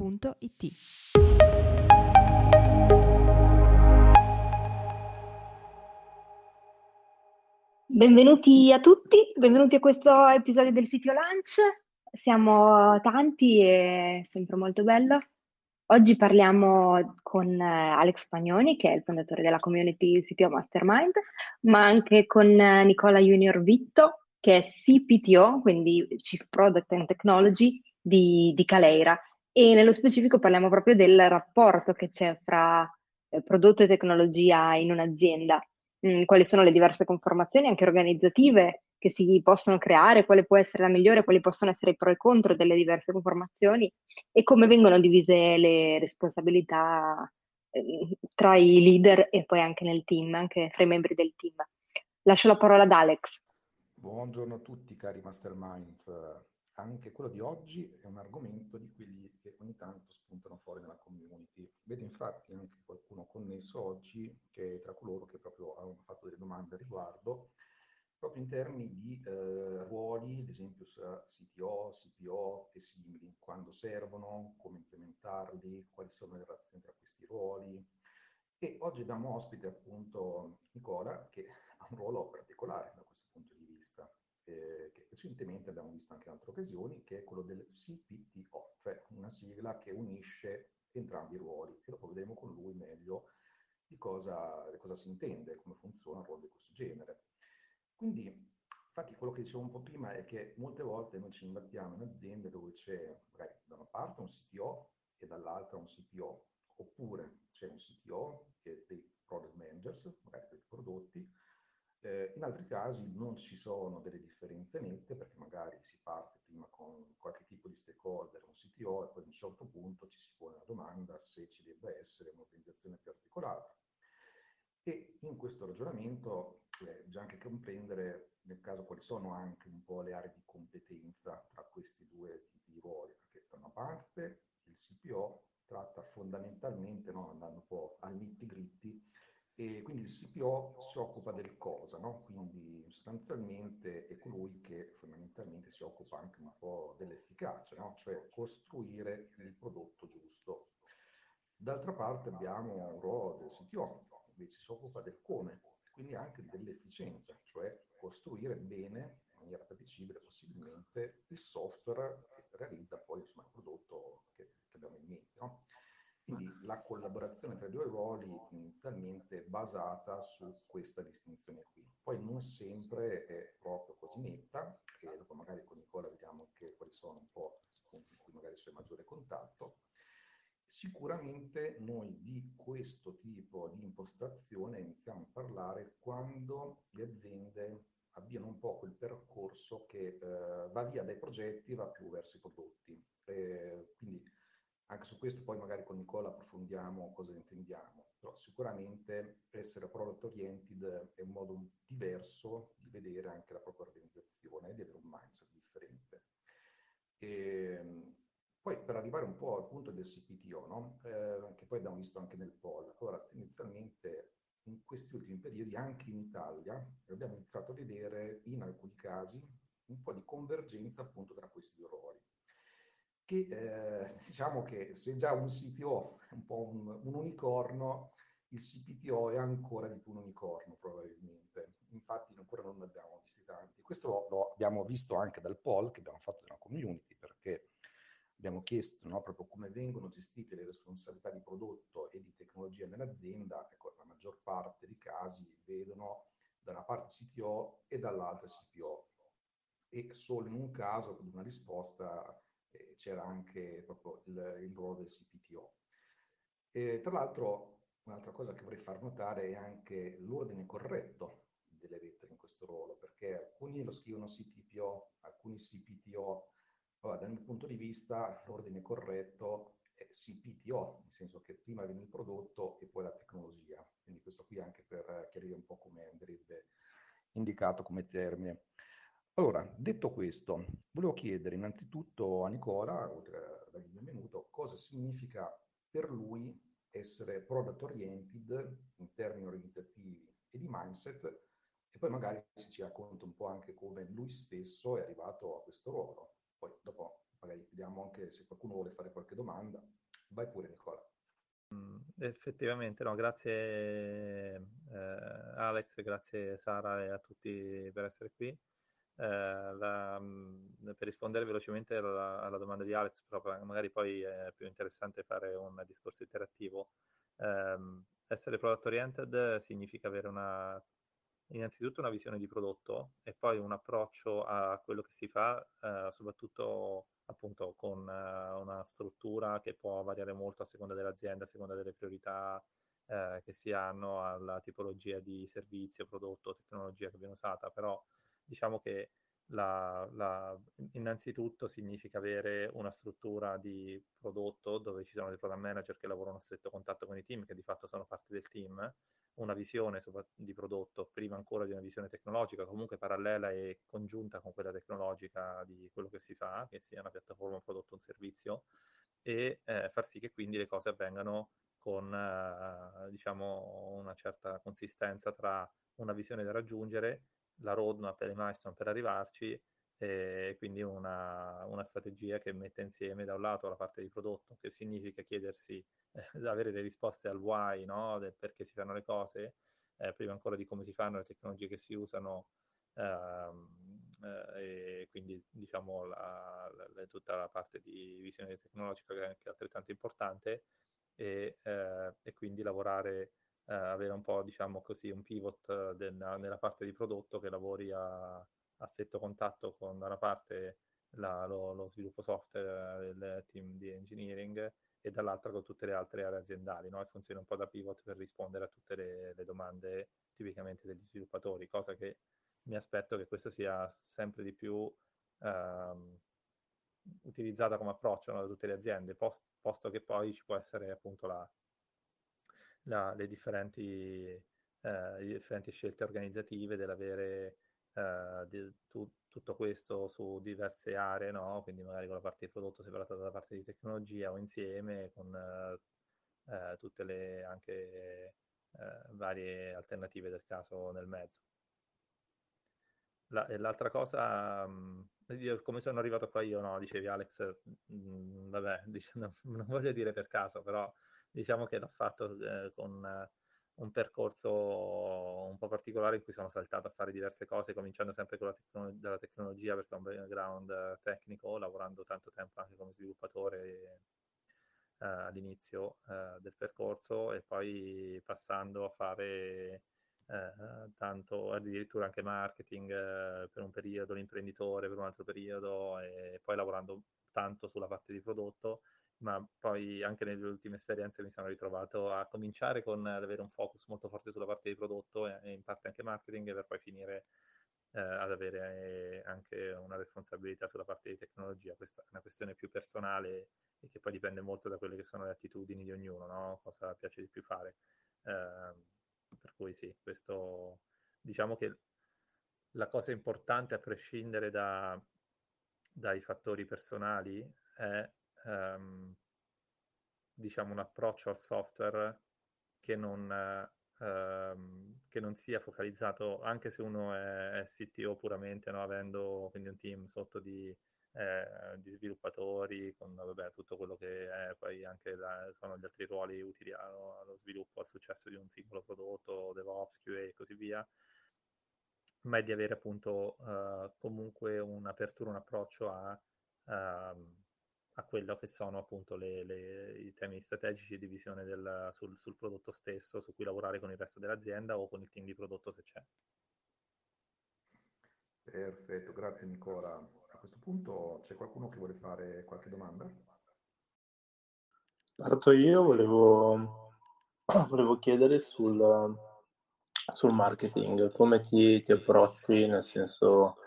www.it. Benvenuti a tutti, benvenuti a questo episodio del sito Lunch. Siamo tanti e sempre molto bello. Oggi parliamo con eh, Alex Pagnoni, che è il fondatore della community CTO Mastermind, ma anche con eh, Nicola Junior Vitto, che è CPTO, quindi Chief Product and Technology di, di Caleira e nello specifico parliamo proprio del rapporto che c'è fra eh, prodotto e tecnologia in un'azienda, mm, quali sono le diverse conformazioni anche organizzative che si possono creare, quale può essere la migliore, quali possono essere i pro e contro delle diverse conformazioni e come vengono divise le responsabilità eh, tra i leader e poi anche nel team, anche fra i membri del team. Lascio la parola ad Alex. Buongiorno a tutti cari mastermind anche quello di oggi è un argomento di quelli che ogni tanto spuntano fuori nella community. Vedo infatti anche qualcuno connesso oggi che è tra coloro che proprio hanno fatto delle domande a riguardo, proprio in termini di eh, ruoli, ad esempio CTO, CPO e simili, quando servono, come implementarli, quali sono le relazioni tra questi ruoli. E oggi abbiamo ospite appunto Nicola che ha un ruolo particolare da questo punto di vista eh, che recentemente abbiamo visto anche in altre occasioni, che è quello del CPTO, cioè una sigla che unisce entrambi i ruoli e dopo vedremo con lui meglio di cosa, di cosa si intende, come funziona un ruolo di questo genere. Quindi, infatti, quello che dicevo un po' prima è che molte volte noi ci imbattiamo in aziende dove c'è magari da una parte un CTO e dall'altra un CPO, oppure c'è un CTO e dei product managers, magari per prodotti, eh, in altri casi non ci sono delle differenze nette perché magari si parte prima con qualche tipo di stakeholder, un CTO, e poi a un certo punto ci si pone la domanda se ci debba essere un'organizzazione più articolata. E in questo ragionamento eh, bisogna anche comprendere nel caso quali sono anche un po' le aree di competenza tra questi due tipi di ruoli, perché da una parte il CPO tratta fondamentalmente, no, andando un po' al nitty gritty, e quindi il CPO si occupa del cosa, no? quindi sostanzialmente è colui che fondamentalmente si occupa anche un po' dell'efficacia, no? cioè costruire il prodotto giusto. D'altra parte abbiamo un ruolo del CTO, invece si occupa del come, quindi anche dell'efficienza, cioè costruire bene, in maniera praticibile possibilmente, il software che realizza poi insomma, il prodotto che, che abbiamo in mente. No? Quindi la collaborazione tra i due ruoli inizialmente basata su questa distinzione qui. Poi non sempre è proprio così netta, e dopo magari con Nicola vediamo anche quali sono un po' i punti in cui magari c'è maggiore contatto. Sicuramente noi di questo tipo di impostazione iniziamo a parlare quando le aziende avviano un po' quel percorso che eh, va via dai progetti e va più verso i prodotti. Eh, quindi anche su questo poi magari con Nicola approfondiamo cosa intendiamo, però sicuramente essere product oriented è un modo diverso di vedere anche la propria organizzazione, di avere un mindset differente. E, ehm, poi per arrivare un po' al punto del CPTO, no? eh, che poi abbiamo visto anche nel poll, allora tendenzialmente in questi ultimi periodi anche in Italia abbiamo iniziato a vedere in alcuni casi un po' di convergenza appunto tra questi due ruoli che eh, diciamo che se già un CTO è un po' un, un, unicorno, il CPTO è ancora di più un unicorno probabilmente. Infatti ancora non ne abbiamo visti tanti. Questo lo, abbiamo visto anche dal poll che abbiamo fatto nella community, perché abbiamo chiesto no, proprio come vengono gestite le responsabilità di prodotto e di tecnologia nell'azienda. Ecco, la maggior parte dei casi vedono da una parte CTO e dall'altra CPO. E solo in un caso, con una risposta eh, c'era anche proprio il, il, ruolo del CPTO. E, tra l'altro, un'altra cosa che vorrei far notare è anche l'ordine corretto delle lettere in questo ruolo, perché alcuni lo scrivono CTPO, alcuni CPTO, Allora, dal mio punto di vista, l'ordine corretto è CPTO, nel senso che prima viene il prodotto e poi la tecnologia. Quindi questo qui anche per chiarire un po' come andrebbe indicato come termine. Allora, detto questo, volevo chiedere innanzitutto a Nicola, oltre a dargli il benvenuto, cosa significa per lui essere product oriented in termini organizzativi e di mindset e poi magari si ci racconta un po' anche come lui stesso è arrivato a questo ruolo. Poi dopo magari vediamo anche se qualcuno vuole fare qualche domanda. Vai pure Nicola. Mm, effettivamente, no, grazie eh, Alex, grazie Sara e a tutti per essere qui. Eh, la, per rispondere velocemente alla, alla, domanda di Alex, però magari poi è più interessante fare un discorso interattivo. Eh, essere product oriented significa avere una, innanzitutto una visione di prodotto e poi un approccio a quello che si fa, eh, soprattutto appunto con eh, una struttura che può variare molto a seconda dell'azienda, a seconda delle priorità eh, che si hanno, alla tipologia di servizio, prodotto, tecnologia che viene usata, però diciamo che la, la, innanzitutto significa avere una struttura di prodotto dove ci sono dei product manager che lavorano a stretto contatto con i team, che di fatto sono parte del team, una visione di prodotto, prima ancora di una visione tecnologica, comunque parallela e congiunta con quella tecnologica di quello che si fa, che sia una piattaforma, un prodotto, un servizio, e eh, far sì che quindi le cose avvengano con eh, diciamo una certa consistenza tra una visione da raggiungere la roadmap e le milestone per arrivarci e quindi una, una, strategia che mette insieme da un lato la parte di prodotto, che significa chiedersi, eh, avere le risposte al why, no? del perché si fanno le cose, eh, prima ancora di come si fanno, le tecnologie che si usano, ehm, eh, e quindi diciamo la, la, tutta la parte di visione tecnologica che è anche altrettanto importante, e, eh, e quindi lavorare eh, avere un po', diciamo così, un pivot del, nella parte di prodotto che lavori a, a stretto contatto con da una parte la, lo, lo, sviluppo software del team di engineering e dall'altra con tutte le altre aree aziendali, no? e funziona un po' da pivot per rispondere a tutte le, le domande tipicamente degli sviluppatori, cosa che mi aspetto che questo sia sempre di più ehm, utilizzata come approccio no? da tutte le aziende, post, posto che poi ci può essere appunto la, la, le, differenti, eh, le, differenti, scelte organizzative dell'avere eh, di, tu, tutto questo su diverse aree, no? quindi magari con la parte di prodotto separata dalla parte di tecnologia o insieme con eh, tutte le anche eh, varie alternative del caso nel mezzo. La, l'altra cosa, mh, mm, come sono arrivato qua io, no, dicevi Alex, mh, mm, vabbè, dic- non, non voglio dire per caso, però diciamo che l'ho fatto eh, con eh, un percorso un po' particolare in cui sono saltato a fare diverse cose, cominciando sempre con la tecno- dalla tecnologia perché ho un background eh, tecnico, lavorando tanto tempo anche come sviluppatore eh, all'inizio eh, del percorso e poi passando a fare eh, tanto addirittura anche marketing eh, per un periodo, l'imprenditore per un altro periodo e poi lavorando tanto sulla parte di prodotto ma poi anche nelle ultime esperienze mi sono ritrovato a cominciare con ad avere un focus molto forte sulla parte di prodotto e, in parte anche marketing per poi finire eh, ad avere anche una responsabilità sulla parte di tecnologia. Questa è una questione più personale e che poi dipende molto da quelle che sono le attitudini di ognuno, no? cosa piace di più fare. Eh, per cui sì, questo diciamo che la cosa importante a prescindere da, dai fattori personali è ehm, diciamo un approccio al software che non, ehm, che non sia focalizzato, anche se uno è, è CTO puramente, no? avendo quindi un team sotto di, eh, di sviluppatori, con vabbè, tutto quello che è poi anche la, sono gli altri ruoli utili allo, allo sviluppo, al successo di un singolo prodotto, DevOps, QA e così via ma è di avere appunto uh, comunque un'apertura, un approccio a, uh, a quello che sono appunto le, le, i temi strategici di visione del, sul, sul, prodotto stesso, su cui lavorare con il resto dell'azienda o con il team di prodotto se c'è. Perfetto, grazie Nicola. A questo punto c'è qualcuno che vuole fare qualche domanda? Parto io, volevo, volevo chiedere sul, sul, marketing, come ti, ti approcci, nel senso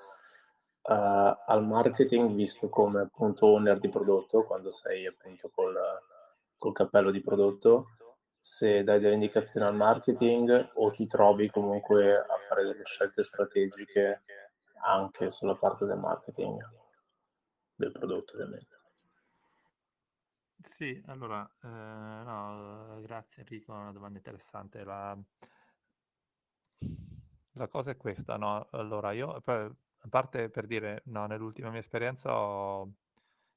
uh, al marketing visto come appunto owner di prodotto, quando sei appunto col, col cappello di prodotto, se dai delle indicazioni al marketing o ti trovi comunque a fare delle scelte strategiche anche sulla parte del marketing del prodotto ovviamente. Sì, allora, eh, no, grazie Enrico, una domanda interessante. La, la cosa è questa, no? Allora, io, a parte per dire, no, nell'ultima mia esperienza ho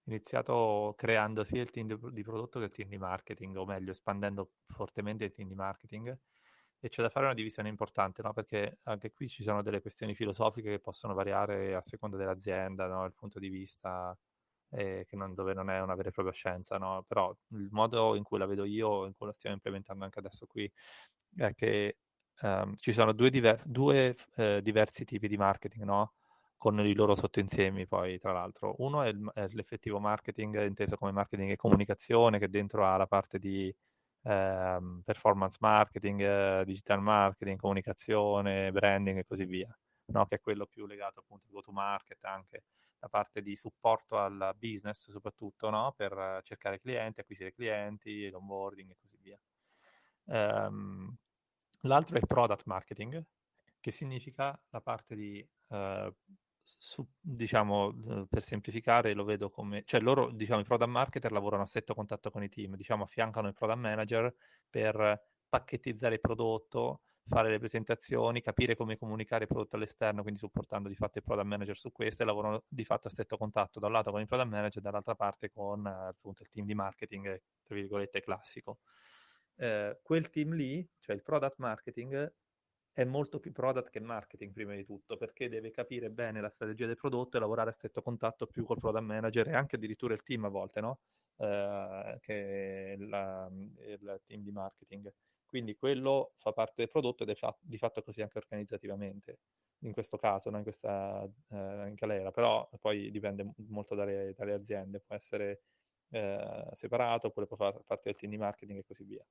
iniziato creando sia il team di, prodotto che il team di marketing, o meglio, espandendo fortemente il team di marketing. E c'è da fare una divisione importante, no? Perché anche qui ci sono delle questioni filosofiche che possono variare a seconda dell'azienda, no? Il punto di vista eh, non, dove non è una vera e propria scienza, no? Però il modo in cui la vedo io, in cui la stiamo implementando anche adesso qui, è che um, ci sono due, diver- due eh, diversi tipi di marketing, no? Con i loro sottoinsiemi poi, tra l'altro. Uno è, il, è l'effettivo marketing, inteso come marketing e comunicazione, che dentro ha la parte di ehm, performance marketing, eh, digital marketing, comunicazione, branding e così via, no? che è quello più legato appunto al go to market, anche la parte di supporto al business soprattutto, no? per cercare clienti, acquisire clienti, l'onboarding e così via. Um, l'altro è il product marketing, che significa la parte di uh, su, diciamo, per semplificare, lo vedo come, cioè loro, diciamo, i product marketer lavorano a stretto contatto con i team, diciamo, affiancano il product manager per pacchettizzare il prodotto, fare le presentazioni, capire come comunicare il prodotto all'esterno, quindi supportando di fatto il product manager su questo e lavorano di fatto a stretto contatto da un lato con il product manager dall'altra parte con appunto il team di marketing, tra virgolette, classico. Eh, quel team lì, cioè il product marketing, è molto più product che marketing prima di tutto, perché deve capire bene la strategia del prodotto e lavorare a stretto contatto più col product manager e anche addirittura il team a volte, no? Eh, che è la, il team di marketing. Quindi quello fa parte del prodotto ed è fa- di fatto così anche organizzativamente, in questo caso, no? in questa eh, in galera, però poi dipende molto dalle, dalle aziende, può essere eh, separato oppure può fare parte del team di marketing e così via.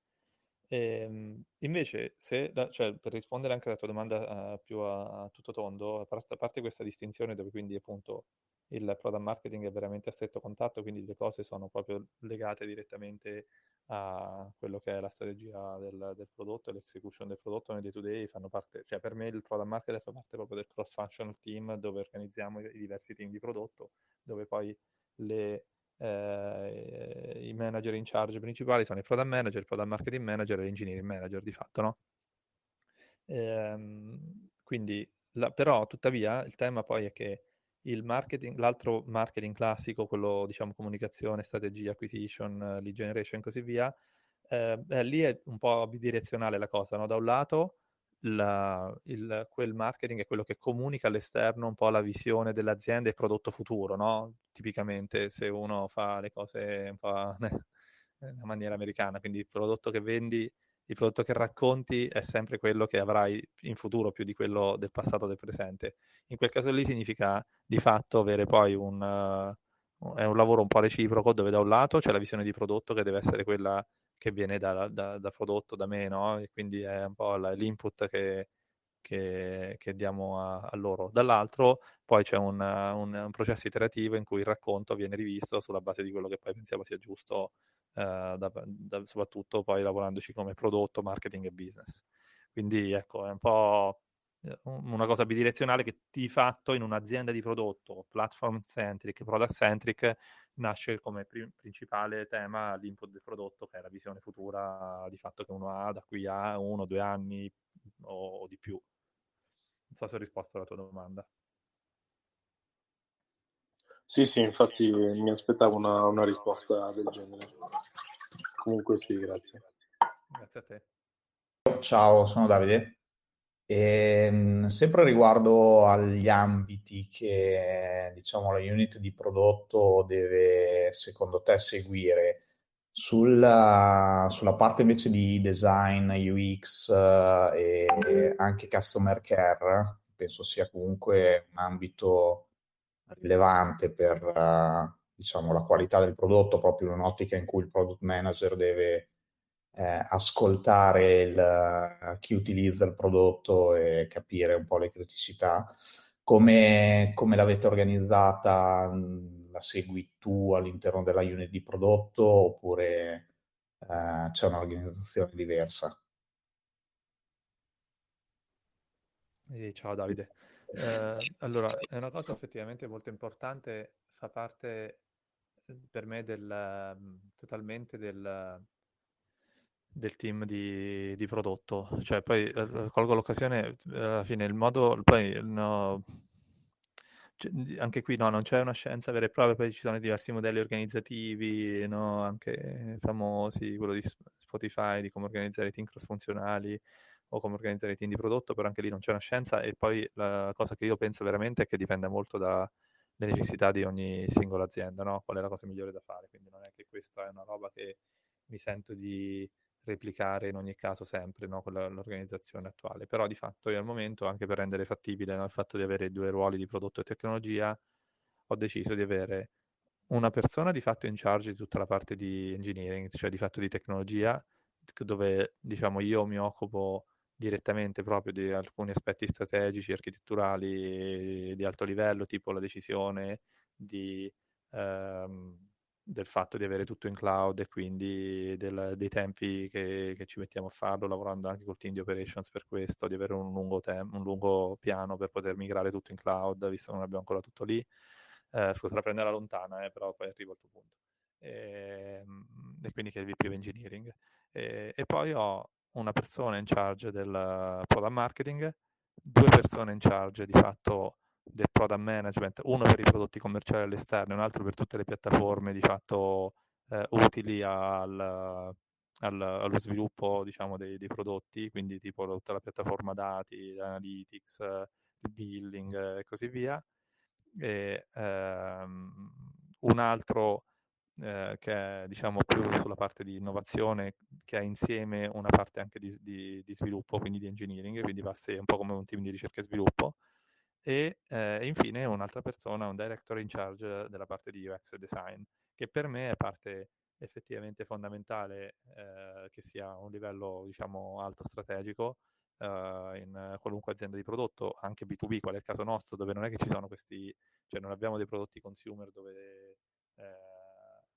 E, ehm, invece, se, cioè, per rispondere anche alla tua domanda uh, più a, a, tutto tondo, a parte, a parte, questa distinzione dove quindi appunto il product marketing è veramente a stretto contatto, quindi le cose sono proprio legate direttamente a quello che è la strategia del, del prodotto l'execution del prodotto nel day to day, fanno parte, cioè per me il product marketing fa parte proprio del cross functional team dove organizziamo i, i diversi team di prodotto, dove poi le eh, i manager in charge principali sono il product manager, il product marketing manager e l'engineering manager di fatto, no? Ehm, quindi, la, però, tuttavia, il tema poi è che il marketing, l'altro marketing classico, quello diciamo comunicazione, strategia, acquisition, lead generation e così via, eh, eh, lì è un po' bidirezionale la cosa, no? Da un lato la, il, quel marketing è quello che comunica all'esterno un po' la visione dell'azienda e il prodotto futuro, no? Tipicamente se uno fa le cose un po' nella maniera americana, quindi il prodotto che vendi, il prodotto che racconti è sempre quello che avrai in futuro più di quello del passato o del presente. In quel caso lì significa di fatto avere poi un, uh, è un lavoro un po' reciproco dove da un lato c'è la visione di prodotto che deve essere quella che viene da, da, da, prodotto da me, no? E quindi è un po' l'input che, che, che diamo a, a, loro. Dall'altro poi c'è un, un, un, processo iterativo in cui il racconto viene rivisto sulla base di quello che poi pensiamo sia giusto, eh, da, soprattutto poi lavorandoci come prodotto, marketing e business. Quindi ecco, è un po' una cosa bidirezionale che di fatto in un'azienda di prodotto platform centric, product centric, nasce come pri- principale tema l'input del prodotto, che è la visione futura di fatto che uno ha da qui a uno, o due anni o, o di più. Non so se ho risposto alla tua domanda. Sì, sì, infatti mi aspettavo una, una risposta del genere. Comunque sì, grazie. Grazie a te. Ciao, sono Davide. E, ehm, sempre riguardo agli ambiti che diciamo la unit di prodotto deve secondo te seguire sulla, sulla parte invece di design, UX eh, e anche customer care, penso sia comunque un ambito rilevante per uh, diciamo, la qualità del prodotto, proprio in un'ottica in cui il product manager deve eh, ascoltare il, chi utilizza il prodotto e capire un po' le criticità. come, come l'avete organizzata? La segui tu all'interno della unit di prodotto oppure eh, c'è un'organizzazione diversa? Sì, ciao Davide. Eh, allora, è una cosa effettivamente molto importante, fa parte eh, per me del, totalmente del, del team di, di, prodotto. Cioè, poi eh, colgo l'occasione, alla fine il modo, poi no, cioè, anche qui no, non c'è una scienza vera e propria, poi ci sono diversi modelli organizzativi, no, anche famosi, quello di Spotify, di come organizzare i team cross funzionali o come organizzare i team di prodotto, però anche lì non c'è una scienza e poi la cosa che io penso veramente è che dipende molto dalle necessità di ogni singola azienda, no? qual è la cosa migliore da fare, quindi non è che questa è una roba che mi sento di replicare in ogni caso sempre no? con l'organizzazione attuale. Però di fatto io al momento, anche per rendere fattibile no? il fatto di avere due ruoli di prodotto e tecnologia, ho deciso di avere una persona di fatto in charge di tutta la parte di engineering, cioè di fatto di tecnologia, dove diciamo io mi occupo direttamente proprio di alcuni aspetti strategici, architetturali di alto livello, tipo la decisione di ehm, del fatto di avere tutto in cloud e quindi del, dei tempi che, che, ci mettiamo a farlo, lavorando anche col team di operations per questo, di avere un lungo, tem- un lungo piano per poter migrare tutto in cloud, visto che non abbiamo ancora tutto lì. Eh, scusa, la prenderà lontana, eh, però poi arrivo al tuo punto. E, ehm, e quindi che è il VP of Engineering. E, e, poi ho una persona in charge del product marketing, due persone in charge di fatto del product management, uno per i prodotti commerciali all'esterno e un altro per tutte le piattaforme di fatto eh, utili al, al, allo sviluppo diciamo, dei, dei, prodotti, quindi tipo tutta la piattaforma dati, analytics, il billing e così via. E, ehm, un altro eh, che è diciamo più sulla parte di innovazione, che ha insieme una parte anche di, di, di sviluppo, quindi di engineering, quindi va a sé un po' come un team di ricerca e sviluppo e eh, infine un'altra persona, un director in charge della parte di UX design, che per me è parte effettivamente fondamentale eh, che sia a un livello diciamo alto strategico eh, in qualunque azienda di prodotto, anche B2B, qual è il caso nostro, dove non è che ci sono questi, cioè non abbiamo dei prodotti consumer dove eh,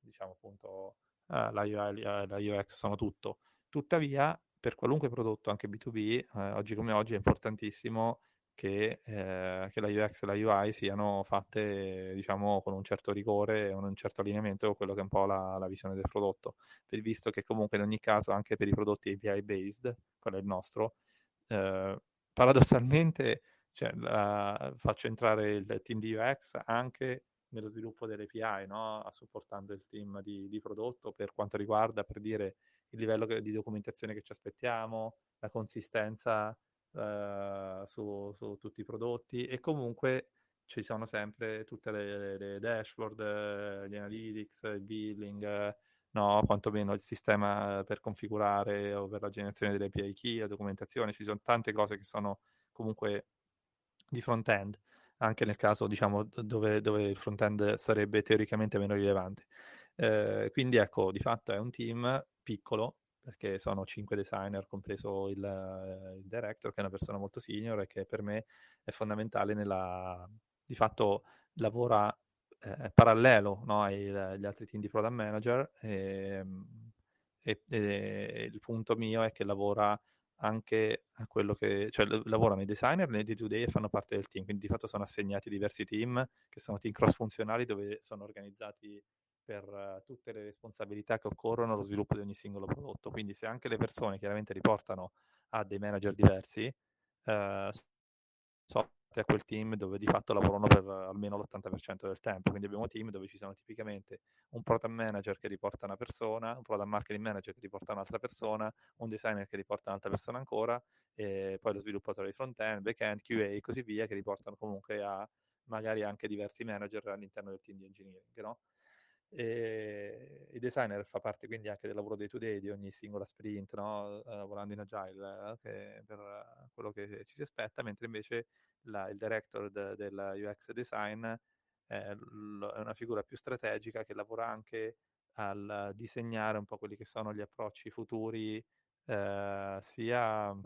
diciamo appunto eh, la, UI, la UX sono tutto. Tuttavia, per qualunque prodotto, anche B2B, eh, oggi come oggi è importantissimo che, eh, che, la UX e la UI siano fatte diciamo con un certo rigore e un certo allineamento con quello che è un po' la, la visione del prodotto, per, visto che comunque in ogni caso anche per i prodotti API based, quello è il nostro, eh, paradossalmente cioè, la, faccio entrare il team di UX anche nello sviluppo delle API, no? supportando il team di, di, prodotto per quanto riguarda, per dire, il livello di documentazione che ci aspettiamo, la consistenza uh, su, su, tutti i prodotti e comunque ci sono sempre tutte le, le dashboard, gli analytics, il billing, no, quantomeno il sistema per configurare o per la generazione delle API key, la documentazione, ci sono tante cose che sono comunque di front-end, anche nel caso diciamo dove, dove il front-end sarebbe teoricamente meno rilevante. Eh, quindi ecco, di fatto è un team piccolo perché sono cinque designer, compreso il, il, director, che è una persona molto senior e che per me è fondamentale nella... di fatto lavora eh, parallelo no, agli altri team di product manager ehm, e, e, e, il punto mio è che lavora anche a quello che, cioè lavorano i designer nei day-to-day e fanno parte del team, quindi di fatto sono assegnati diversi team che sono team cross funzionali dove sono organizzati per uh, tutte le responsabilità che occorrono allo sviluppo di ogni singolo prodotto. Quindi se anche le persone chiaramente riportano a dei manager diversi, uh, so a quel team dove di fatto lavorano per almeno l'80% del tempo. Quindi abbiamo team dove ci sono tipicamente un product manager che riporta una persona, un product marketing manager che riporta un'altra persona, un designer che riporta un'altra persona ancora, e poi lo sviluppatore di front-end, back-end, QA e così via, che riportano comunque a magari anche diversi manager all'interno del team di engineering. No? E il designer fa parte quindi anche del lavoro day to day di ogni singola sprint, no? lavorando in agile eh, per quello che ci si aspetta, mentre invece la, il director de, della UX design è, l- è, una figura più strategica che lavora anche al disegnare un po' quelli che sono gli approcci futuri, eh, sia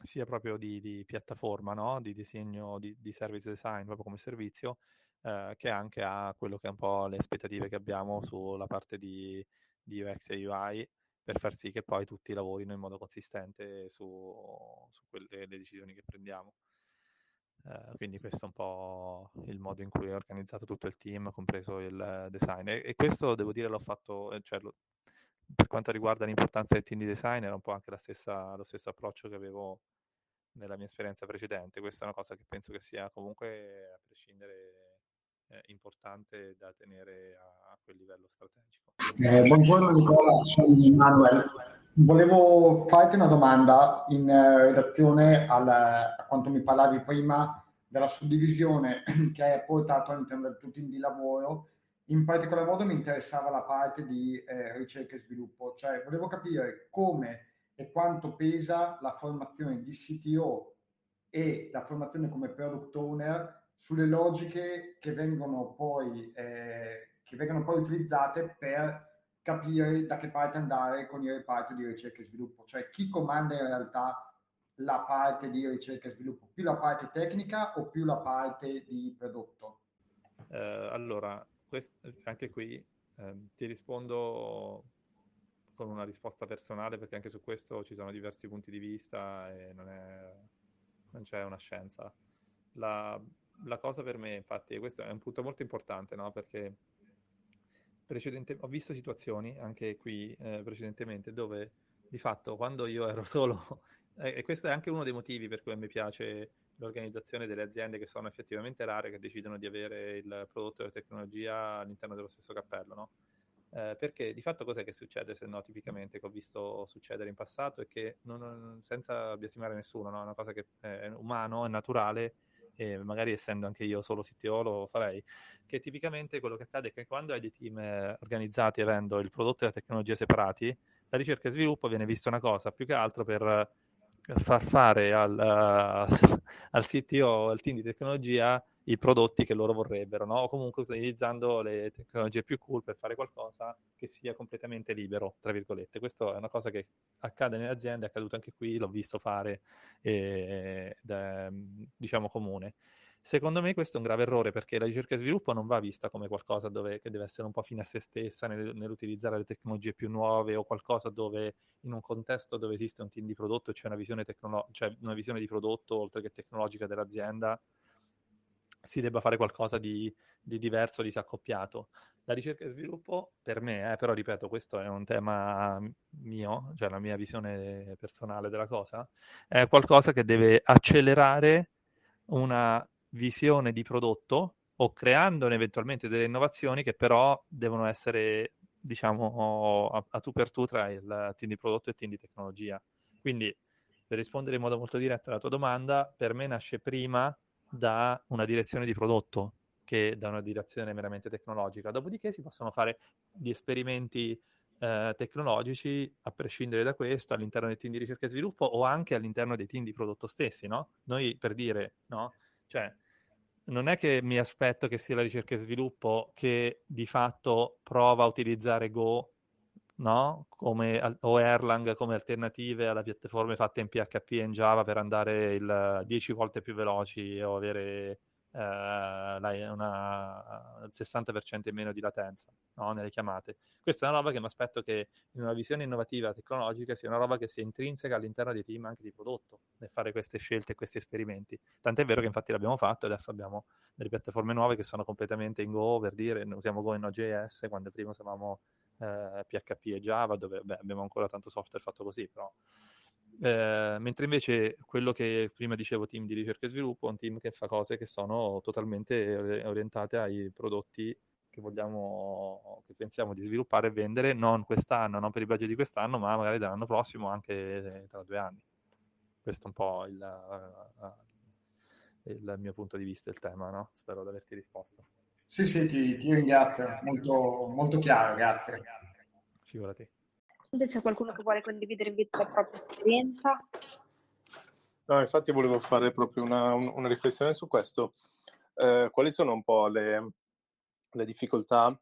sia proprio di, di piattaforma, no? di disegno, di, di, service design proprio come servizio, eh, che anche ha quello che è un po' le aspettative che abbiamo sulla parte di, di UX e UI per far sì che poi tutti lavorino in modo consistente su, su quelle le decisioni che prendiamo. Uh, quindi questo è un po' il modo in cui è organizzato tutto il team, compreso il design. E, e questo devo dire l'ho fatto, eh, cioè, lo, per quanto riguarda l'importanza del team di design, era un po' anche stessa, lo stesso approccio che avevo nella mia esperienza precedente. Questa è una cosa che penso che sia comunque, a prescindere, eh, importante da tenere a, a, quel livello strategico. Eh, buongiorno Nicola, sono Manuel. Volevo farti una domanda in uh, relazione al, a quanto mi parlavi prima della suddivisione che hai portato all'interno del tuo team di lavoro in particolar modo mi interessava la parte di eh, ricerca e sviluppo, cioè volevo capire come e quanto pesa la formazione di CTO e la formazione come product owner sulle logiche che vengono poi, eh, che vengono poi utilizzate per capire da che parte andare con il reparto di ricerca e sviluppo, cioè chi comanda in realtà la parte di ricerca e sviluppo, più la parte tecnica o più la parte di prodotto? Uh, allora, quest- anche qui eh, ti rispondo con una risposta personale perché anche su questo ci sono diversi punti di vista e non, è, non c'è una scienza. La, la, cosa per me, infatti, questo è un punto molto importante, no? perché ho visto situazioni anche qui eh, precedentemente dove di fatto quando io ero solo, e questo è anche uno dei motivi per cui mi piace l'organizzazione delle aziende che sono effettivamente rare, che decidono di avere il prodotto e la tecnologia all'interno dello stesso cappello, no? Eh, perché di fatto cos'è che succede se no tipicamente che ho visto succedere in passato è che non, senza biasimare nessuno, no? è una cosa che è umano, è naturale e magari essendo anche io solo CTO lo farei, che tipicamente quello che accade è che quando hai dei team eh, organizzati avendo il prodotto e la tecnologia separati, la ricerca e sviluppo viene vista una cosa più che altro per far fare al, uh, al CTO, al team di tecnologia, i prodotti che loro vorrebbero, no? o comunque utilizzando le tecnologie più cool per fare qualcosa che sia completamente libero, tra virgolette. Questa è una cosa che accade nelle aziende, è accaduto anche qui, l'ho visto fare ed è diciamo comune. Secondo me questo è un grave errore perché la ricerca e sviluppo non va vista come qualcosa dove, che deve essere un po' fine a se stessa nel, nell'utilizzare le tecnologie più nuove o qualcosa dove in un contesto dove esiste un team di prodotto e c'è una visione, tecnolo- cioè una visione di prodotto oltre che tecnologica dell'azienda si debba fare qualcosa di, di diverso, disaccoppiato. La ricerca e sviluppo per me, eh, però ripeto, questo è un tema mio, cioè la mia visione personale della cosa, è qualcosa che deve accelerare una visione di prodotto o creandone eventualmente delle innovazioni che però devono essere, diciamo, a, a tu per tu tra il team di prodotto e il team di tecnologia. Quindi, per rispondere in modo molto diretto alla tua domanda, per me nasce prima da una direzione di prodotto che da una direzione meramente tecnologica. Dopodiché si possono fare gli esperimenti eh, tecnologici a prescindere da questo all'interno del team di ricerca e sviluppo o anche all'interno dei team di prodotto stessi, no? Noi per dire, no? Cioè, non è che mi aspetto che sia la ricerca e sviluppo che di fatto prova a utilizzare Go no? come, o Erlang come alternative alle piattaforme fatte in PHP e in Java per andare il 10 volte più veloci o avere eh, una, il 60% in meno di latenza no? nelle chiamate. Questa è una roba che mi aspetto che in una visione innovativa tecnologica sia una roba che sia intrinseca all'interno dei team anche di prodotto nel fare queste scelte e questi esperimenti. Tant'è vero che infatti l'abbiamo fatto e adesso abbiamo delle piattaforme nuove che sono completamente in Go per dire, usiamo Go in Node.js quando prima usavamo eh, PHP e Java dove beh, abbiamo ancora tanto software fatto così, però eh, mentre invece quello che prima dicevo, team di ricerca e sviluppo, è un team che fa cose che sono totalmente orientate ai prodotti che vogliamo, che pensiamo di sviluppare e vendere, non quest'anno, non per i budget di quest'anno, ma magari dall'anno prossimo, anche tra due anni. Questo è un po' il, uh, il mio punto di vista, il tema, no? Spero di averti risposto. Sì, sì, ti, ti ringrazio, molto, molto chiaro, grazie. Figurati. C'è qualcuno che vuole condividere invece la propria esperienza? No, infatti volevo fare proprio una, una riflessione su questo. Eh, quali sono un po' le, le difficoltà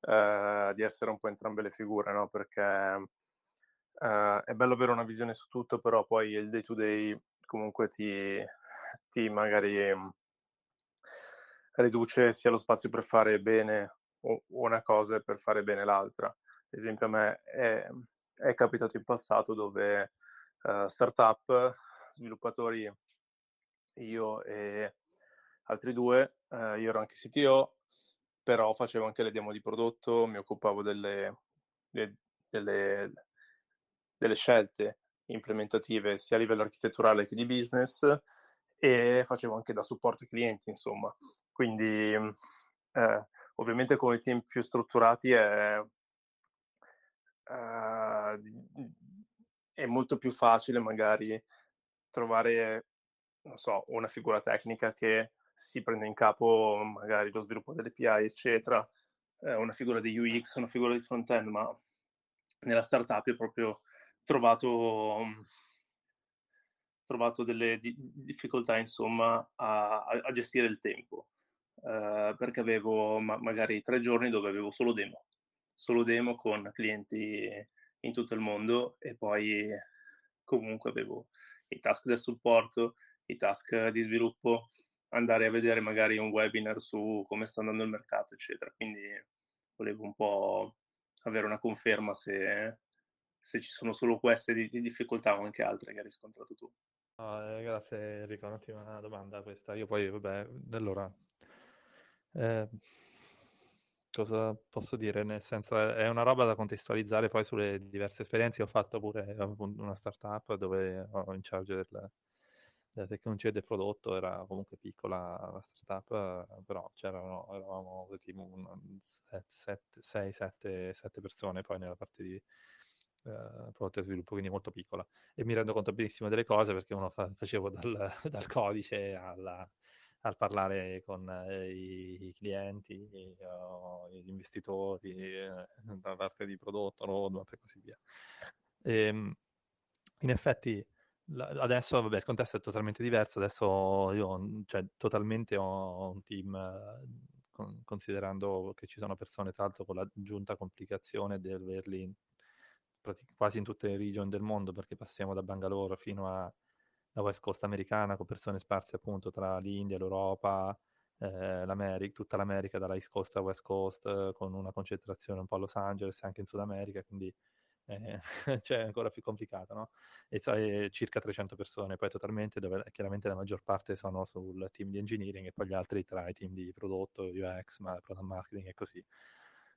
eh, di essere un po' entrambe le figure, no? Perché uh, è bello avere una visione su tutto, però poi il day to day comunque ti, ti magari riduce sia lo spazio per fare bene una cosa e per fare bene l'altra. Ad esempio a me è, è capitato in passato dove uh, startup, sviluppatori, io e altri due, uh, io ero anche CTO, però facevo anche le demo di prodotto, mi occupavo delle, delle, delle scelte implementative sia a livello architetturale che di business e facevo anche da supporto ai clienti, insomma. Quindi eh, ovviamente con i team più strutturati è, uh, è molto più facile magari trovare, non so, una figura tecnica che si prende in capo magari lo sviluppo delle API, eccetera, eh, una figura di UX, una figura di front-end, ma nella startup ho proprio trovato, trovato delle di- difficoltà, insomma, a, a, gestire il tempo, eh, perché avevo ma- magari tre giorni dove avevo solo demo, solo demo con clienti in tutto il mondo e poi comunque avevo i task del supporto, i task di sviluppo, andare a vedere magari un webinar su come sta andando il mercato, eccetera. Quindi volevo un po' avere una conferma se, se ci sono solo queste di, di, difficoltà o anche altre che hai riscontrato tu. Oh, eh, grazie Enrico, un'ottima domanda questa. Io poi, vabbè, allora, eh, cosa posso dire? Nel senso, è, è, una roba da contestualizzare poi sulle diverse esperienze. Ho fatto pure una startup dove ho in charge del, la tecnologia del prodotto era comunque piccola la startup, però c'erano, eravamo tipo 6, 7, persone poi nella parte di eh, prodotto e sviluppo, quindi molto piccola. E mi rendo conto benissimo delle cose perché uno fa, facevo dal, dal codice alla, al parlare con eh, i, clienti, uh, gli investitori, eh, dalla parte di prodotto, roadmap e così via. E, ehm, in effetti adesso vabbè, il contesto è totalmente diverso, adesso io cioè, totalmente ho un team, con, considerando che ci sono persone tra l'altro con l'aggiunta complicazione di averli in, quasi in tutte le regioni del mondo, perché passiamo da Bangalore fino alla West Coast americana, con persone sparse appunto tra l'India, l'Europa, eh, l'America, tutta l'America, dalla East Coast alla West Coast, eh, con una concentrazione un po' a Los Angeles e anche in Sud America, quindi eh, cioè è ancora più complicato, no? E so, è circa 300 persone, poi totalmente, dove chiaramente la maggior parte sono sul team di engineering e poi gli altri tra i team di prodotto, UX, ma product marketing e così.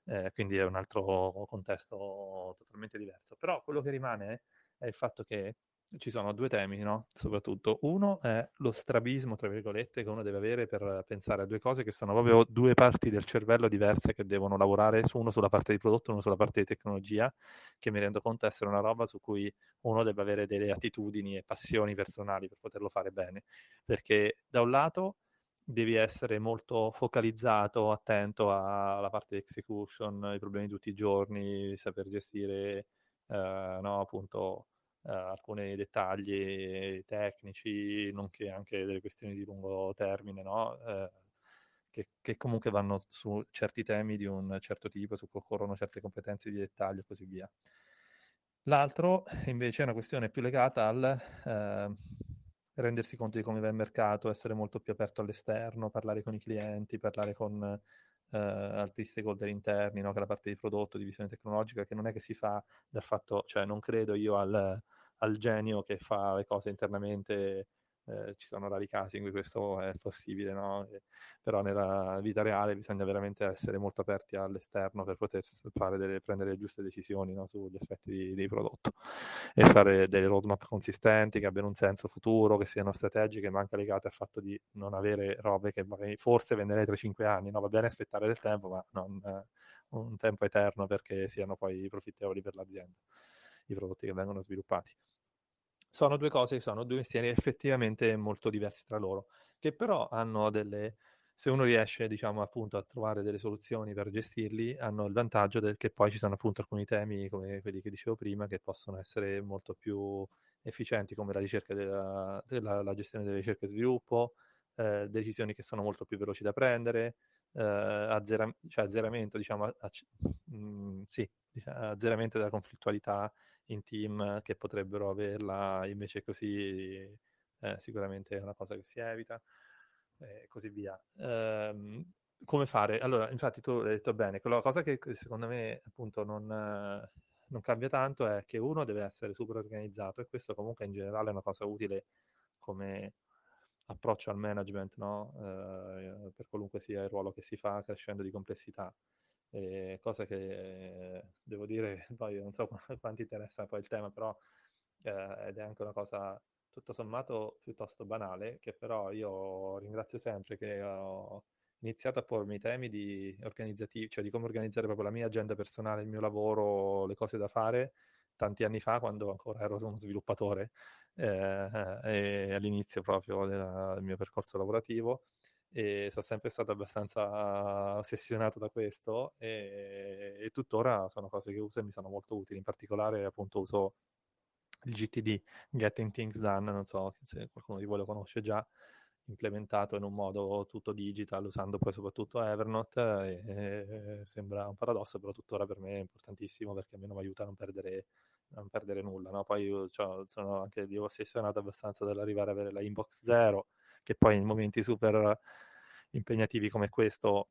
Eh, quindi è un altro contesto totalmente diverso. Però quello che rimane è il fatto che ci sono due temi, no? Soprattutto. Uno è lo strabismo, tra virgolette, che uno deve avere per pensare a due cose che sono proprio due parti del cervello diverse che devono lavorare, su uno sulla parte di prodotto uno sulla parte di tecnologia, che mi rendo conto essere una roba su cui uno deve avere delle attitudini e passioni personali per poterlo fare bene. Perché da un lato devi essere molto focalizzato, attento alla parte di execution, ai problemi di tutti i giorni, saper gestire, eh, no, appunto uh, alcuni dettagli tecnici, nonché anche delle questioni di lungo termine, no? uh, che, che, comunque vanno su certi temi di un certo tipo, su cui occorrono certe competenze di dettaglio e così via. L'altro invece è una questione più legata al uh, rendersi conto di come va il mercato, essere molto più aperto all'esterno, parlare con i clienti, parlare con Uh, altri stakeholder interni, no? che la parte di prodotto, di visione tecnologica, che non è che si fa dal fatto, cioè non credo io al, al genio che fa le cose internamente. Eh, ci sono rari casi in cui questo è possibile, no? E, però nella vita reale bisogna veramente essere molto aperti all'esterno per poter delle, prendere le giuste decisioni no? sugli aspetti di, di, prodotto e fare delle roadmap consistenti che abbiano un senso futuro, che siano strategiche, ma anche legate al fatto di non avere robe che forse venderei tra cinque anni. No? Va bene aspettare del tempo, ma non eh, un tempo eterno perché siano poi profittevoli per l'azienda i prodotti che vengono sviluppati. Sono due cose che sono due mestieri effettivamente molto diversi tra loro, che però hanno delle, se uno riesce, diciamo, appunto a trovare delle soluzioni per gestirli, hanno il vantaggio del, che poi ci sono appunto alcuni temi come quelli che dicevo prima che possono essere molto più efficienti come la ricerca della, della la gestione delle ricerche e sviluppo, eh, decisioni che sono molto più veloci da prendere, eh, azzera- cioè azzeramento, diciamo, a, mh, mm, sì, diciamo, azzeramento della conflittualità in team che potrebbero averla, invece così eh, sicuramente è una cosa che si evita e così via. Um, come fare? Allora, infatti tu hai detto bene, quella cosa che secondo me appunto non, non cambia tanto è che uno deve essere super organizzato e questo comunque in generale è una cosa utile come approccio al management, no? eh, per qualunque sia il ruolo che si fa crescendo di complessità. E cosa che eh, devo dire, poi non so quanti interessa poi il tema, però eh, ed è anche una cosa tutto sommato piuttosto banale, che però io ringrazio sempre che ho iniziato a pormi temi di organizzativi, cioè di come organizzare proprio la mia agenda personale, il mio lavoro, le cose da fare, tanti anni fa quando ancora ero uno sviluppatore eh, all'inizio proprio della, del mio percorso lavorativo e sono sempre stato abbastanza ossessionato da questo e, e, tuttora sono cose che uso e mi sono molto utili, in particolare appunto uso il GTD, Getting Things Done, non so se qualcuno di voi lo conosce già, implementato in un modo tutto digital usando poi soprattutto Evernote e, e sembra un paradosso però tuttora per me è importantissimo perché almeno mi aiuta a non perdere, a non perdere nulla no? poi io, cioè, sono anche io ossessionato abbastanza dall'arrivare ad avere la inbox zero che poi in momenti super impegnativi come questo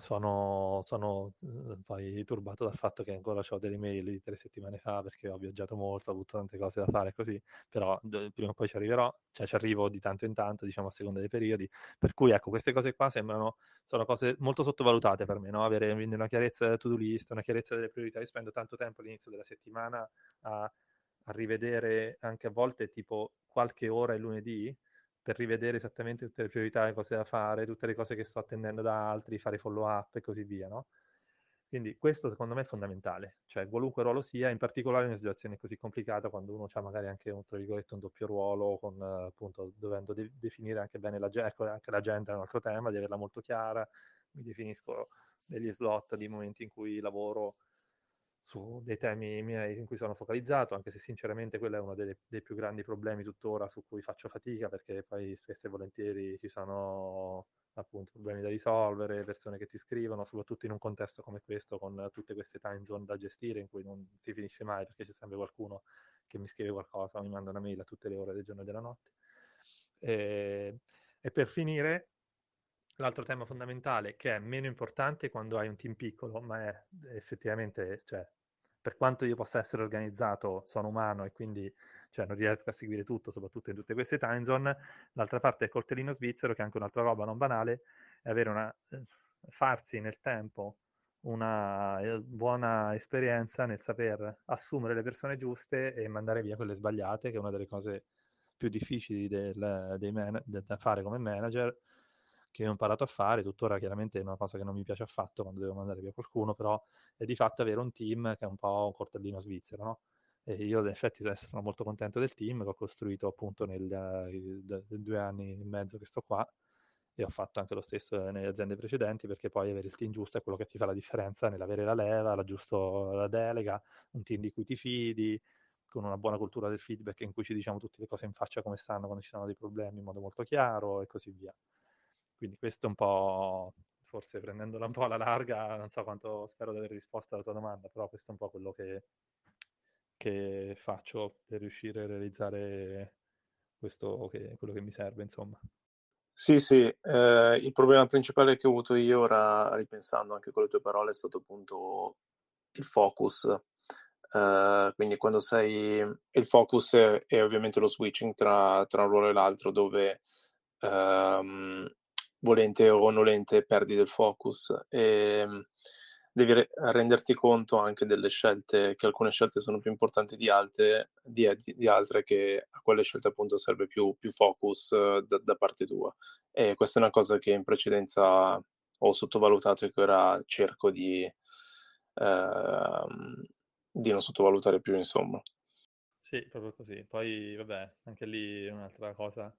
sono, sono eh, poi turbato dal fatto che ancora ho delle mail di tre settimane fa perché ho viaggiato molto, ho avuto tante cose da fare così, però d- prima o poi ci arriverò, cioè ci arrivo di tanto in tanto, diciamo a seconda dei periodi, per cui ecco, queste cose qua sembrano, sono cose molto sottovalutate per me, no? avere una chiarezza della to-do list, una chiarezza delle priorità, io spendo tanto tempo all'inizio della settimana a, a rivedere anche a volte tipo qualche ora il lunedì, per rivedere esattamente tutte le priorità, le cose da fare, tutte le cose che sto attendendo da altri, fare follow up e così via, no? Quindi questo secondo me è fondamentale, cioè qualunque ruolo sia, in particolare in una situazione così complicata, quando uno ha magari anche un, un doppio ruolo, con, appunto, dovendo de- definire anche bene l'agenda, ecco, anche l'agenda è un altro tema, di averla molto chiara, mi definisco degli slot di momenti in cui lavoro su dei temi miei in cui sono focalizzato, anche se sinceramente quello è uno delle, dei più grandi problemi tuttora su cui faccio fatica, perché poi spesso e volentieri ci sono appunto problemi da risolvere, persone che ti scrivono, soprattutto in un contesto come questo, con tutte queste time zone da gestire, in cui non si finisce mai, perché c'è sempre qualcuno che mi scrive qualcosa o mi manda una mail a tutte le ore del giorno e della notte. E, e per finire, l'altro tema fondamentale, che è meno importante quando hai un team piccolo, ma è effettivamente, cioè, per quanto io possa essere organizzato, sono umano e quindi cioè, non riesco a seguire tutto, soprattutto in tutte queste time zone. L'altra parte è il coltellino svizzero, che è anche un'altra roba non banale, è avere una, eh, farsi nel tempo una eh, buona esperienza nel saper assumere le persone giuste e mandare via quelle sbagliate, che è una delle cose più difficili del, man- da fare come manager che ho imparato a fare, tuttora chiaramente è una cosa che non mi piace affatto quando devo mandare via qualcuno, però è di fatto avere un team che è un po' un cortellino svizzero, no? E io in effetti sono molto contento del team che ho costruito appunto nel due anni e mezzo che sto qua e ho fatto anche lo stesso nelle aziende precedenti perché poi avere il team giusto è quello che ti fa la differenza nell'avere la leva, la, giusto, la delega, un team di cui ti fidi, con una buona cultura del feedback in cui ci diciamo tutte le cose in faccia come stanno quando ci sono dei problemi in modo molto chiaro e così via. Quindi questo è un po', forse prendendola un po' alla larga, non so quanto spero di aver risposto alla tua domanda, però questo è un po' quello che, che faccio per riuscire a realizzare questo che, quello che mi serve, insomma. Sì, sì, eh, il problema principale che ho avuto io ora, ripensando anche con le tue parole, è stato appunto il focus. Uh, quindi quando sei il focus è, è, ovviamente lo switching tra, tra un ruolo e l'altro dove um, volente o nolente perdi del focus e ehm, devi re- renderti conto anche delle scelte, che alcune scelte sono più importanti di altre, di, di altre che a quelle scelte appunto serve più, più focus uh, da, da, parte tua. E questa è una cosa che in precedenza ho sottovalutato e che ora cerco di, uh, di non sottovalutare più, insomma. Sì, proprio così. Poi, vabbè, anche lì un'altra cosa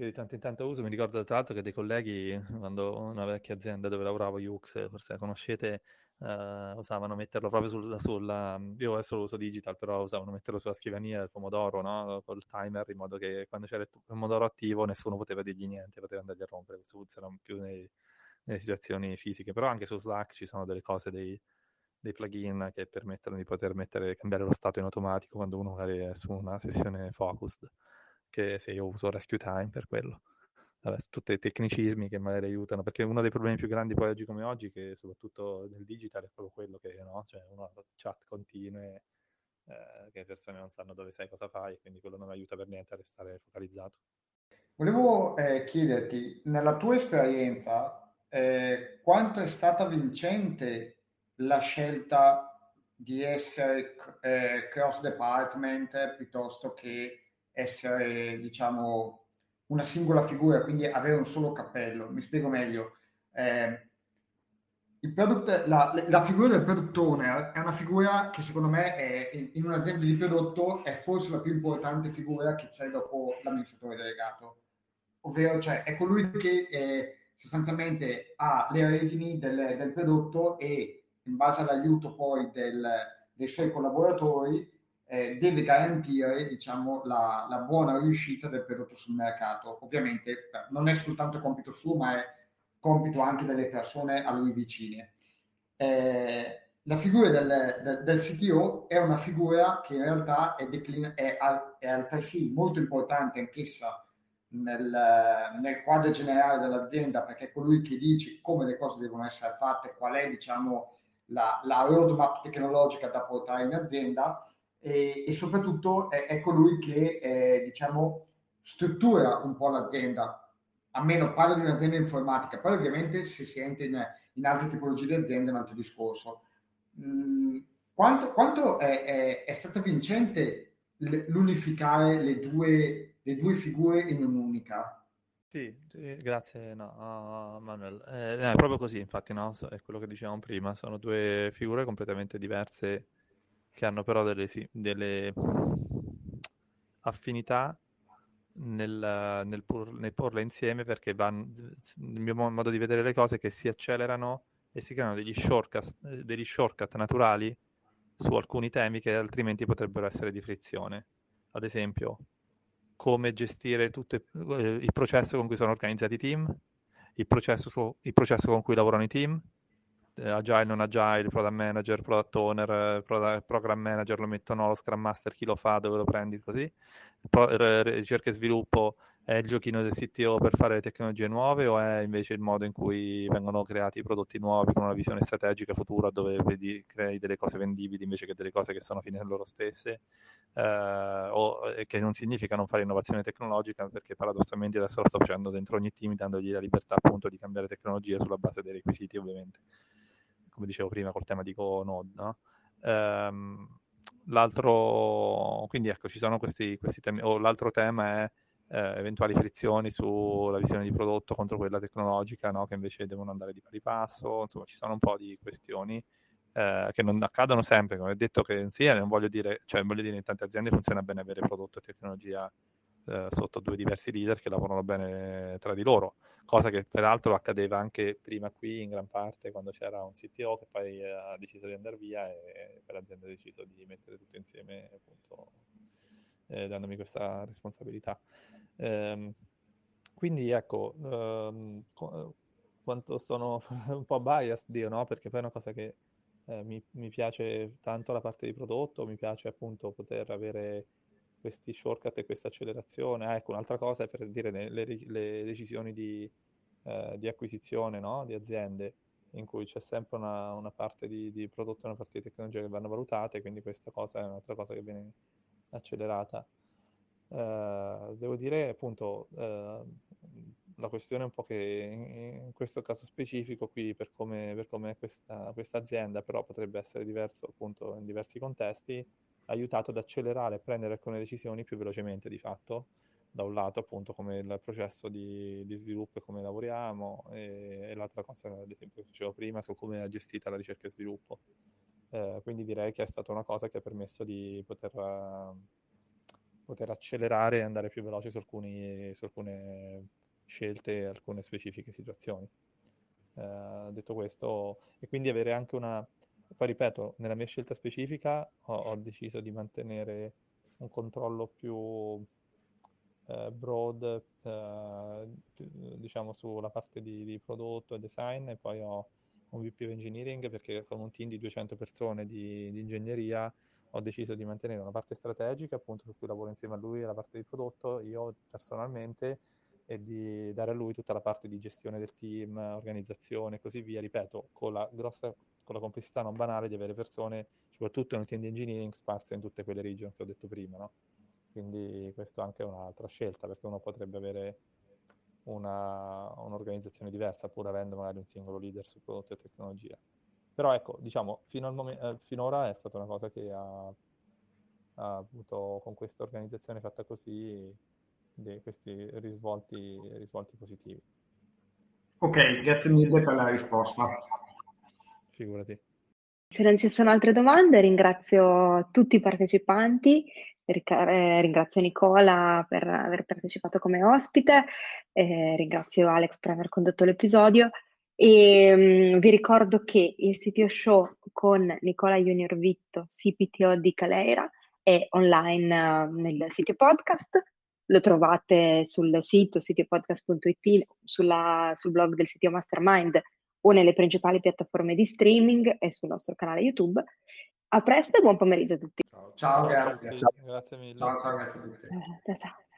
che di tanto in tanto uso. Mi ricordo tra l'altro che dei colleghi, quando una vecchia azienda dove lavoravo, Ux, forse la conoscete, uh, usavano metterlo proprio sul, sulla... Io adesso lo uso digital, però usavano metterlo sulla scrivania del pomodoro, no? Col timer, in modo che quando c'era il pomodoro attivo nessuno poteva dirgli niente, poteva andargli a rompere. Questo funziona più nei, nelle situazioni fisiche, però anche su Slack ci sono delle cose, dei, dei plugin che permettono di poter mettere, cambiare lo stato in automatico quando uno magari è su una sessione focused, che se io uso Rescue Time per quello. Tutti i tecnicismi che magari aiutano, perché uno dei problemi più grandi poi oggi come oggi, che soprattutto nel digital, è proprio quello che no? cioè uno ha chat continue, eh, che le persone non sanno dove sei, cosa fai, quindi quello non aiuta per niente a restare focalizzato. Volevo eh, chiederti, nella tua esperienza, eh, quanto è stata vincente la scelta di essere eh, cross department piuttosto che essere, diciamo, una singola figura, quindi avere un solo cappello. Mi spiego meglio. Eh, product, la, la, figura del product owner è una figura che secondo me è, in un'azienda di prodotto è forse la più importante figura che c'è dopo l'amministratore delegato. Ovvero, cioè, è colui che eh, sostanzialmente ha le redini del, del, prodotto e in base all'aiuto poi del, dei suoi collaboratori eh, deve garantire diciamo, la, la, buona riuscita del prodotto sul mercato. Ovviamente non è soltanto compito suo, ma è compito anche delle persone a lui vicine. Eh, la figura del, del, del, CTO è una figura che in realtà è, declin- è, è altresì molto importante anch'essa nel, nel, quadro generale dell'azienda perché è colui che dice come le cose devono essere fatte, qual è diciamo, la, la roadmap tecnologica da portare in azienda e, e soprattutto è, è, colui che eh, diciamo, struttura un po' l'azienda. A meno parlo di un'azienda informatica, poi ovviamente se si entra in, in altre tipologie di aziende è un altro discorso. Mm, quanto, quanto è, è, è, stata vincente l'unificare le due, le due figure in un'unica? Sì, sì, grazie no, Manuel. Eh, è proprio così, infatti, no? è quello che dicevamo prima, sono due figure completamente diverse che hanno però delle, delle affinità nel, nel, pur, nel, porle insieme perché vanno, il mio modo di vedere le cose è che si accelerano e si creano degli shortcut, degli shortcut naturali su alcuni temi che altrimenti potrebbero essere di frizione. Ad esempio, come gestire tutto il, il processo con cui sono organizzati i team, il processo, su, il processo con cui lavorano i team, eh, agile, non agile, product manager, product owner, eh, product, program manager lo mettono, lo scrum master chi lo fa, dove lo prendi, così. Pro, ricerca e sviluppo è il giochino del CTO per fare tecnologie nuove o è invece il modo in cui vengono creati prodotti nuovi con una visione strategica futura dove vedi, crei delle cose vendibili invece che delle cose che sono fine loro stesse eh, o che non significa non fare innovazione tecnologica perché paradossalmente adesso lo sto facendo dentro ogni team dandogli la libertà appunto di cambiare tecnologia sulla base dei requisiti ovviamente come dicevo prima col tema di Go Node, no? ehm, l'altro, quindi ecco, ci sono questi, questi temi, o l'altro tema è eh, eventuali frizioni sulla visione di prodotto contro quella tecnologica, no? che invece devono andare di pari passo, insomma ci sono un po' di questioni eh, che non accadono sempre, come ho detto che sì, non voglio dire, cioè voglio dire in tante aziende funziona bene avere prodotto e tecnologia eh, sotto due diversi leader che lavorano bene tra di loro, cosa che peraltro accadeva anche prima qui in gran parte quando c'era un CTO che poi ha deciso di andare via e l'azienda ha deciso di mettere tutto insieme appunto eh, dandomi questa responsabilità. Ehm, quindi ecco, ehm, quanto sono un po' biased, io, no? Perché poi è una cosa che eh, mi, mi, piace tanto la parte di prodotto, mi piace appunto poter avere questi shortcut e questa accelerazione. Ah, ecco, un'altra cosa è per dire le, le, le decisioni di, eh, di acquisizione no? di aziende in cui c'è sempre una, una parte di, di, prodotto e una parte di tecnologia che vanno valutate, quindi questa cosa è un'altra cosa che viene accelerata. Uh, devo dire appunto uh, la questione è un po' che in, in questo caso specifico qui per come, per come questa, azienda però potrebbe essere diverso appunto in diversi contesti aiutato ad accelerare e prendere alcune decisioni più velocemente di fatto, da un lato appunto come il processo di, di sviluppo e come lavoriamo e, e, l'altra cosa ad esempio che dicevo prima su come è gestita la ricerca e sviluppo. Eh, quindi direi che è stata una cosa che ha permesso di poter, poter accelerare e andare più veloce su, alcuni, su alcune scelte e alcune specifiche situazioni. Eh, detto questo, e quindi avere anche una, poi ripeto, nella mia scelta specifica ho, ho deciso di mantenere un controllo più, eh, broad, eh, diciamo sulla parte di, di, prodotto e design e poi ho un VP engineering perché con un team di 200 persone di, di ingegneria ho deciso di mantenere una parte strategica appunto su cui lavoro insieme a lui la parte di prodotto io personalmente e di dare a lui tutta la parte di gestione del team, organizzazione e così via, ripeto, con la grossa con la complessità non banale di avere persone, soprattutto nel team di engineering, sparse in tutte quelle regioni che ho detto prima, no? Quindi questa è anche un'altra scelta, perché uno potrebbe avere una, un'organizzazione diversa pur avendo magari un singolo leader su prodotto e tecnologia. Però ecco, diciamo, fino al momen- eh, finora è stata una cosa che ha, ha avuto con questa organizzazione fatta così questi risvolti, risvolti positivi. Ok, grazie mille per la risposta. Figurati. Se non ci sono altre domande, ringrazio tutti i partecipanti, eh, ringrazio Nicola per aver partecipato come ospite, eh, ringrazio Alex per aver condotto l'episodio e um, vi ricordo che il CTO Show con Nicola Junior Vitto, CPTO di Caleira, è online uh, nel sito podcast. Lo trovate sul sito sitiopodcast.it, sulla, sul blog del sito Mastermind o nelle principali piattaforme di streaming e sul nostro canale YouTube. A presto e buon pomeriggio a tutti. Ciao, ciao grazie. Ciao, grazie mille. Ciao, ciao, grazie a tutti. Ciao, ciao.